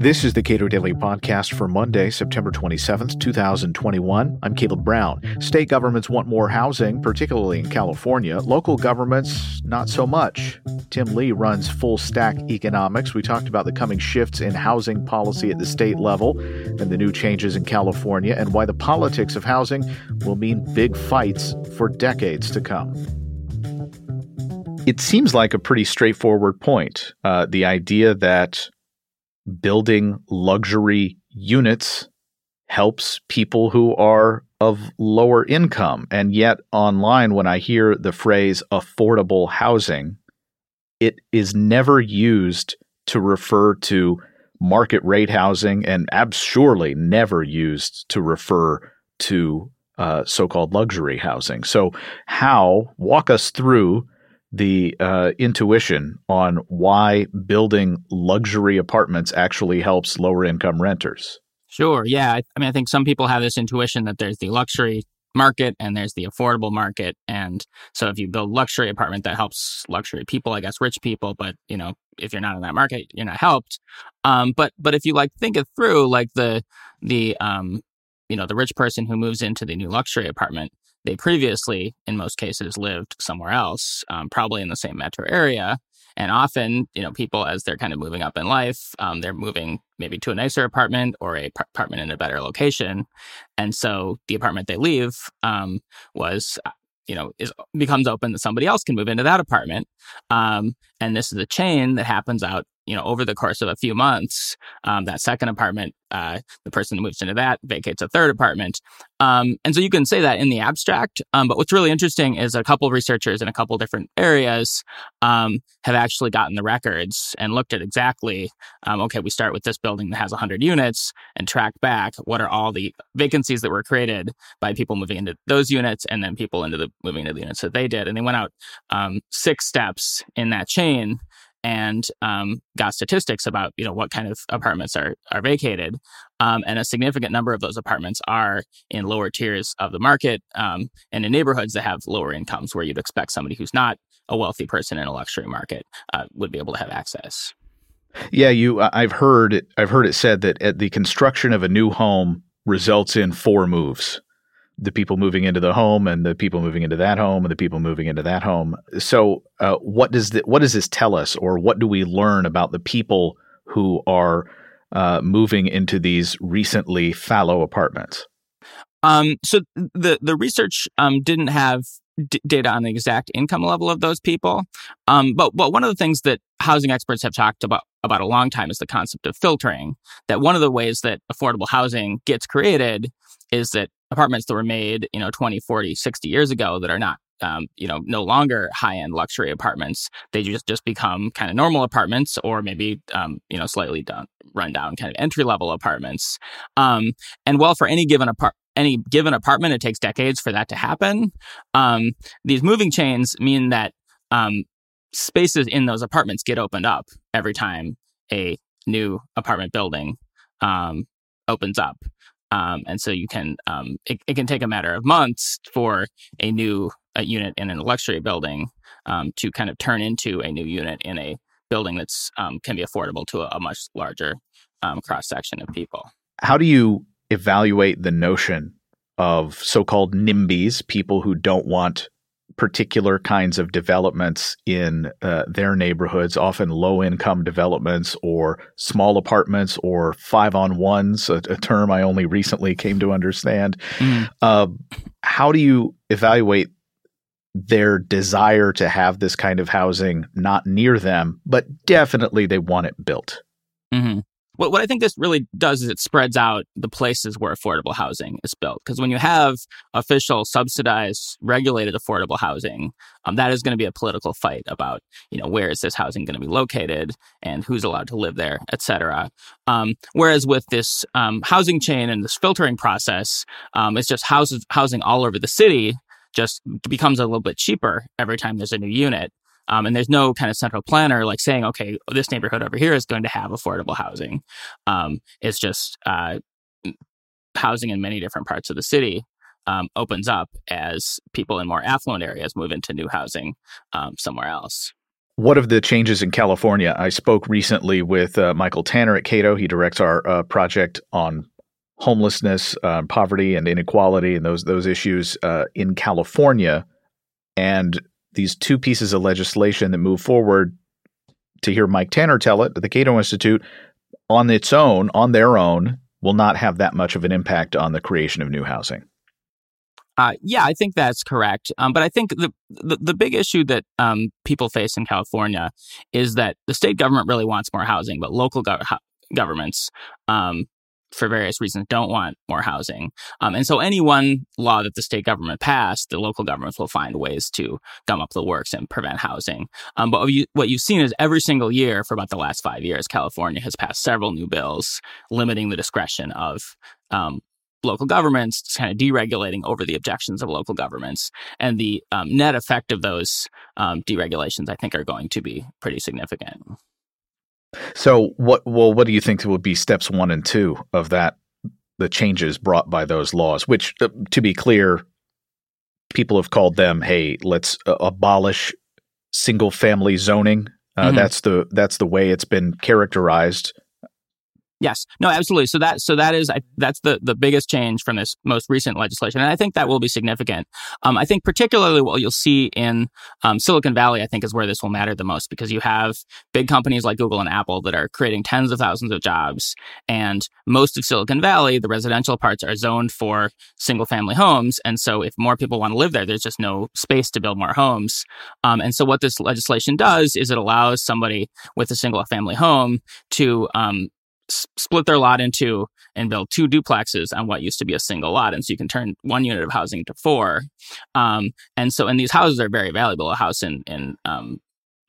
This is the Cato Daily Podcast for Monday, September 27th, 2021. I'm Caleb Brown. State governments want more housing, particularly in California. Local governments, not so much. Tim Lee runs Full Stack Economics. We talked about the coming shifts in housing policy at the state level and the new changes in California and why the politics of housing will mean big fights for decades to come. It seems like a pretty straightforward point. Uh, the idea that building luxury units helps people who are of lower income. And yet, online, when I hear the phrase affordable housing, it is never used to refer to market rate housing and surely never used to refer to uh, so called luxury housing. So, how, walk us through the uh, intuition on why building luxury apartments actually helps lower income renters. Sure. Yeah. I mean, I think some people have this intuition that there's the luxury market and there's the affordable market. And so if you build luxury apartment, that helps luxury people, I guess, rich people. But, you know, if you're not in that market, you're not helped. Um, but, but if you like think it through, like the, the, um, you know, the rich person who moves into the new luxury apartment, they previously, in most cases, lived somewhere else, um, probably in the same metro area. And often, you know, people as they're kind of moving up in life, um, they're moving maybe to a nicer apartment or a apartment in a better location. And so the apartment they leave um, was uh, you know is becomes open that somebody else can move into that apartment um, and this is a chain that happens out you know over the course of a few months. Um, that second apartment uh, the person moves into that vacates a third apartment. Um, and so you can say that in the abstract um, but what's really interesting is a couple of researchers in a couple different areas um, have actually gotten the records and looked at exactly um, okay we start with this building that has 100 units and track back what are all the vacancies that were created by people moving into those units and then people into the moving into the units that they did. And they went out six steps in that chain and um, got statistics about you know what kind of apartments are are vacated, um, and a significant number of those apartments are in lower tiers of the market um, and in neighborhoods that have lower incomes, where you'd expect somebody who's not a wealthy person in a luxury market uh, would be able to have access. Yeah, you. I've heard. I've heard it said that at the construction of a new home results in four moves the people moving into the home and the people moving into that home and the people moving into that home. So, uh, what does the, what does this tell us, or what do we learn about the people who are uh, moving into these recently fallow apartments? Um, so the the research um, didn't have d- data on the exact income level of those people, um, but but one of the things that housing experts have talked about about a long time is the concept of filtering. That one of the ways that affordable housing gets created is that apartments that were made, you know, 20, 40, 60 years ago that are not um, you know, no longer high-end luxury apartments. They just just become kind of normal apartments, or maybe um, you know, slightly down, run down, kind of entry-level apartments. Um, and well, for any given apart any given apartment, it takes decades for that to happen. Um, these moving chains mean that um, spaces in those apartments get opened up every time a new apartment building um, opens up. Um, and so you can, um, it, it, can take a matter of months for a new a unit in a luxury building um, to kind of turn into a new unit in a building that's um, can be affordable to a, a much larger um, cross section of people. How do you evaluate the notion of so-called NIMBYs, people who don't want particular kinds of developments in uh, their neighborhoods, often low income developments or small apartments or five on ones, a, a term I only recently came to understand. Mm. Uh, how do you evaluate their desire to have this kind of housing not near them, but definitely they want it built? Mm-hmm what, what I think this really does is it spreads out the places where affordable housing is built. Because when you have official, subsidized, regulated affordable housing, um, that is going to be a political fight about, you know, where is this housing going to be located and who's allowed to live there, et cetera. Um, whereas with this um, housing chain and this filtering process, um, it's just houses, housing all over the city just becomes a little bit cheaper every time there's a new unit. Um, and there's no kind of central planner like saying, okay, this neighborhood over here is going to have affordable housing. Um, it's just uh, housing in many different parts of the city um, opens up as people in more affluent areas move into new housing um, somewhere else. What of the changes in California? I spoke recently with uh, Michael Tanner at Cato. He directs our uh, project on homelessness, uh, poverty, and inequality, and those those issues uh, in California. And these two pieces of legislation that move forward. To hear Mike Tanner tell it, the Cato Institute, on its own, on their own, will not have that much of an impact on the creation of new housing. Uh, yeah, I think that's correct. Um, but I think the, the, the big issue that um, people face in California is that the state government really wants more housing, but local go- governments um, for various reasons don't want more housing. Um, and so any one law that the state government passed, the local governments will find ways to gum up the works and prevent housing. Um, but what, you, you've seen is every single year for about the last five years, California has passed several new bills limiting the discretion of um, local governments, kind of deregulating over the objections of local governments. And the um, net effect of those um, deregulations, I think, are going to be pretty significant. So, what? Well, what do you think would be steps one and two of that? The changes brought by those laws, which, uh, to be clear, people have called them, "Hey, let's uh, abolish single-family zoning." Uh, mm-hmm. That's the that's the way it's been characterized Yes, no, absolutely. So that so that is I, that's the the biggest change from this most recent legislation, and I think that will be significant. Um, I think particularly what you'll see in um, Silicon Valley, I think, is where this will matter the most because you have big companies like Google and Apple that are creating tens of thousands of jobs, and most of Silicon Valley, the residential parts are zoned for single family homes, and so if more people want to live there, there's just no space to build more homes. Um, and so what this legislation does is it allows somebody with a single family home to um, split their lot into and build two duplexes on what used to be a single lot. And so you can turn one unit of housing to four. Um, and so, and these houses are very valuable. A house in, in, um,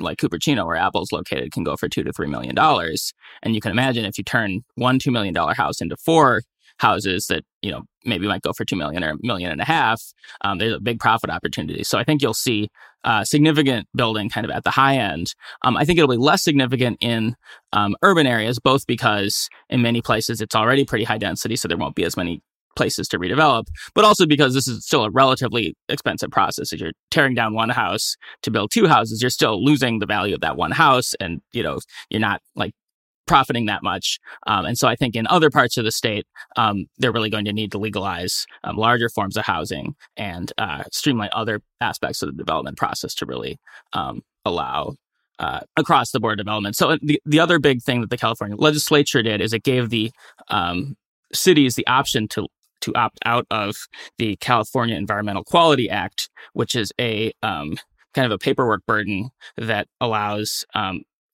like Cupertino, where Apple's located, can go for two to three million dollars. And you can imagine if you turn one two million dollar house into four houses that you know maybe might go for two million or a million and a half, um, there's a big profit opportunity. So I think you'll see uh, significant building kind of at the high end. Um, I think it'll be less significant in um, urban areas, both because in many places it's already pretty high density, so there won't be as many places to redevelop, but also because this is still a relatively expensive process. If you're tearing down one house to build two houses, you're still losing the value of that one house, and you know you're not like profiting that much. Um, and so I think in other parts of the state, um, they're really going to need to legalize um, larger forms of housing and uh, streamline other aspects of the development process to really um, allow. Uh, across the board development. So uh, the the other big thing that the California legislature did is it gave the um, cities the option to to opt out of the California Environmental Quality Act, which is a um, kind of a paperwork burden that allows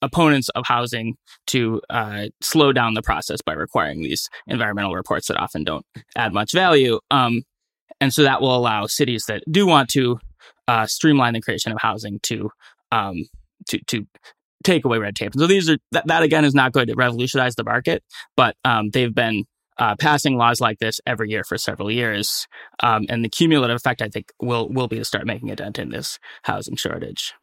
opponents of housing to uh, slow down the process by requiring these environmental reports that often don't add much value. Um, and so that will allow cities that do want to uh, streamline the creation of housing to um, to to take away red tape. And so these are that, that again is not going to revolutionize the market, but um, they've been uh, passing laws like this every year for several years, um, and the cumulative effect I think will will be to start making a dent in this housing shortage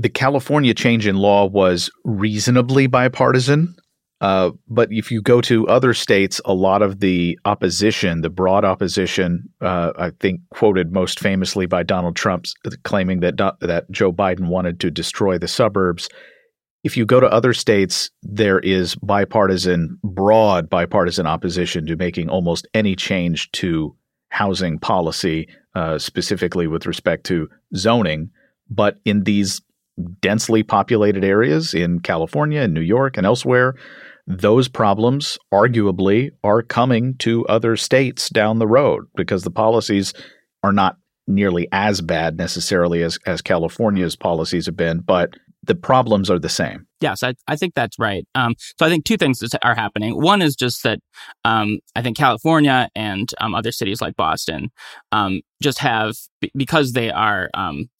the California change in law was reasonably bipartisan. Uh, but if you go to other states, a lot of the opposition, the broad opposition, uh, I think quoted most famously by Donald Trump, claiming that that Joe Biden wanted to destroy the suburbs. If you go to other states, there is bipartisan, broad bipartisan opposition to making almost any change to housing policy, uh, specifically with respect to zoning. But in these densely populated areas in California and New York and elsewhere, those problems arguably are coming to other states down the road because the policies are not nearly as bad necessarily as, as California's policies have been, but the problems are the same. Yes, I, I think that's right. Um, so I think two things are happening. One is just that um, I think California and um, other cities like Boston um, just have, because they are um,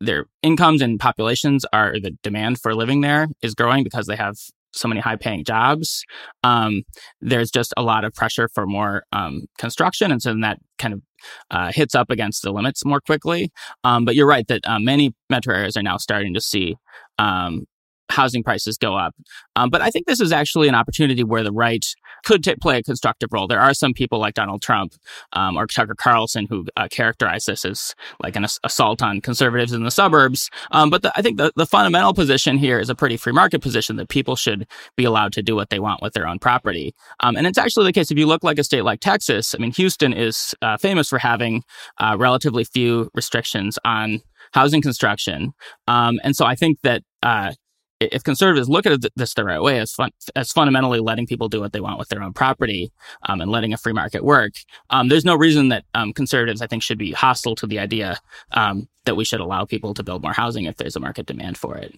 their incomes and populations are the demand for living there is growing because they have so many high paying jobs. Um, there's just a lot of pressure for more um, construction. And so then that kind of uh, hits up against the limits more quickly. Um, but you're right that uh, many metro areas are now starting to see um, housing prices go up. Um, but I think this is actually an opportunity where the right could t- play a constructive role. There are some people like Donald Trump um, or Tucker Carlson who uh, characterize this as like an ass- assault on conservatives in the suburbs. Um, but the, I think the, the fundamental position here is a pretty free market position that people should be allowed to do what they want with their own property. Um, and it's actually the case if you look like a state like Texas. I mean, Houston is uh, famous for having uh, relatively few restrictions on housing construction. Um, and so I think that uh, if conservatives look at this the right way as fun, as fundamentally letting people do what they want with their own property um, and letting a free market work, um, there's no reason that um, conservatives I think should be hostile to the idea um, that we should allow people to build more housing if there's a market demand for it.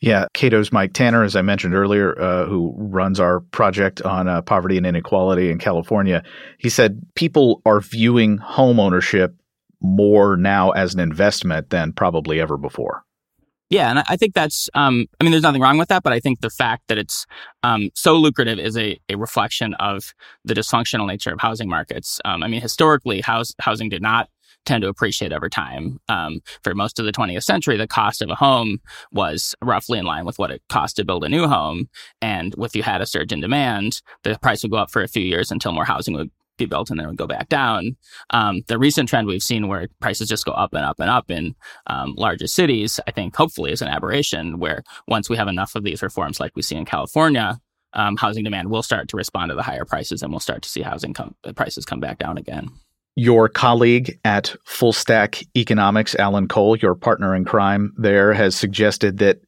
Yeah, Cato's Mike Tanner, as I mentioned earlier, uh, who runs our project on uh, poverty and inequality in California, he said people are viewing home ownership more now as an investment than probably ever before. Yeah, and I think that's. Um, I mean, there's nothing wrong with that, but I think the fact that it's um, so lucrative is a, a reflection of the dysfunctional nature of housing markets. Um, I mean, historically, house, housing did not tend to appreciate over time. Um, for most of the 20th century, the cost of a home was roughly in line with what it cost to build a new home. And if you had a surge in demand, the price would go up for a few years until more housing would be built and then it would go back down. Um, the recent trend we've seen where prices just go up and up and up in um, larger cities, I think hopefully is an aberration where once we have enough of these reforms like we see in California, um, housing demand will start to respond to the higher prices and we'll start to see housing com- prices come back down again. Your colleague at Full Stack Economics, Alan Cole, your partner in crime there, has suggested that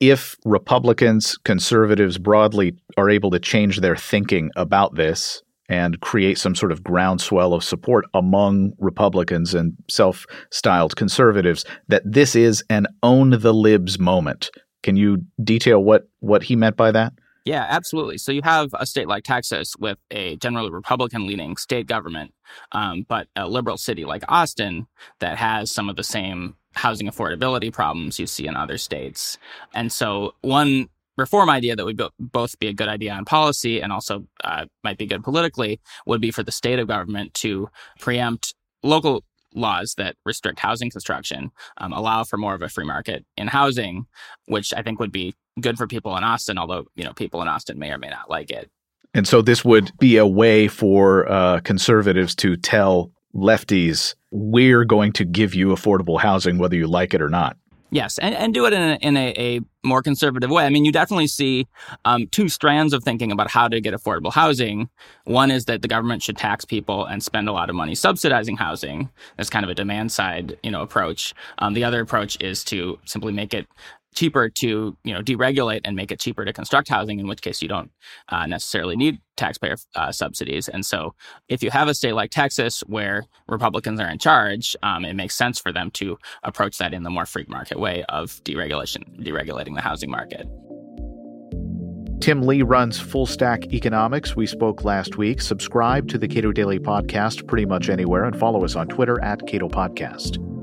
if Republicans, conservatives broadly are able to change their thinking about this, and create some sort of groundswell of support among Republicans and self styled conservatives that this is an own the libs moment. Can you detail what, what he meant by that? Yeah, absolutely. So you have a state like Texas with a generally Republican leaning state government, um, but a liberal city like Austin that has some of the same housing affordability problems you see in other states. And so one reform idea that would both be a good idea on policy and also uh, might be good politically would be for the state of government to preempt local laws that restrict housing construction, um, allow for more of a free market in housing, which I think would be good for people in Austin, although you know people in Austin may or may not like it. And so this would be a way for uh, conservatives to tell lefties, we're going to give you affordable housing whether you like it or not. Yes, and, and do it in, a, in a, a more conservative way. I mean, you definitely see um, two strands of thinking about how to get affordable housing. One is that the government should tax people and spend a lot of money subsidizing housing. That's kind of a demand side, you know, approach. Um, the other approach is to simply make it cheaper to you know deregulate and make it cheaper to construct housing in which case you don't uh, necessarily need taxpayer uh, subsidies and so if you have a state like texas where republicans are in charge um, it makes sense for them to approach that in the more free market way of deregulation deregulating the housing market Tim Lee runs Full Stack Economics. We spoke last week. Subscribe to the Cato Daily Podcast pretty much anywhere and follow us on Twitter at Cato Podcast.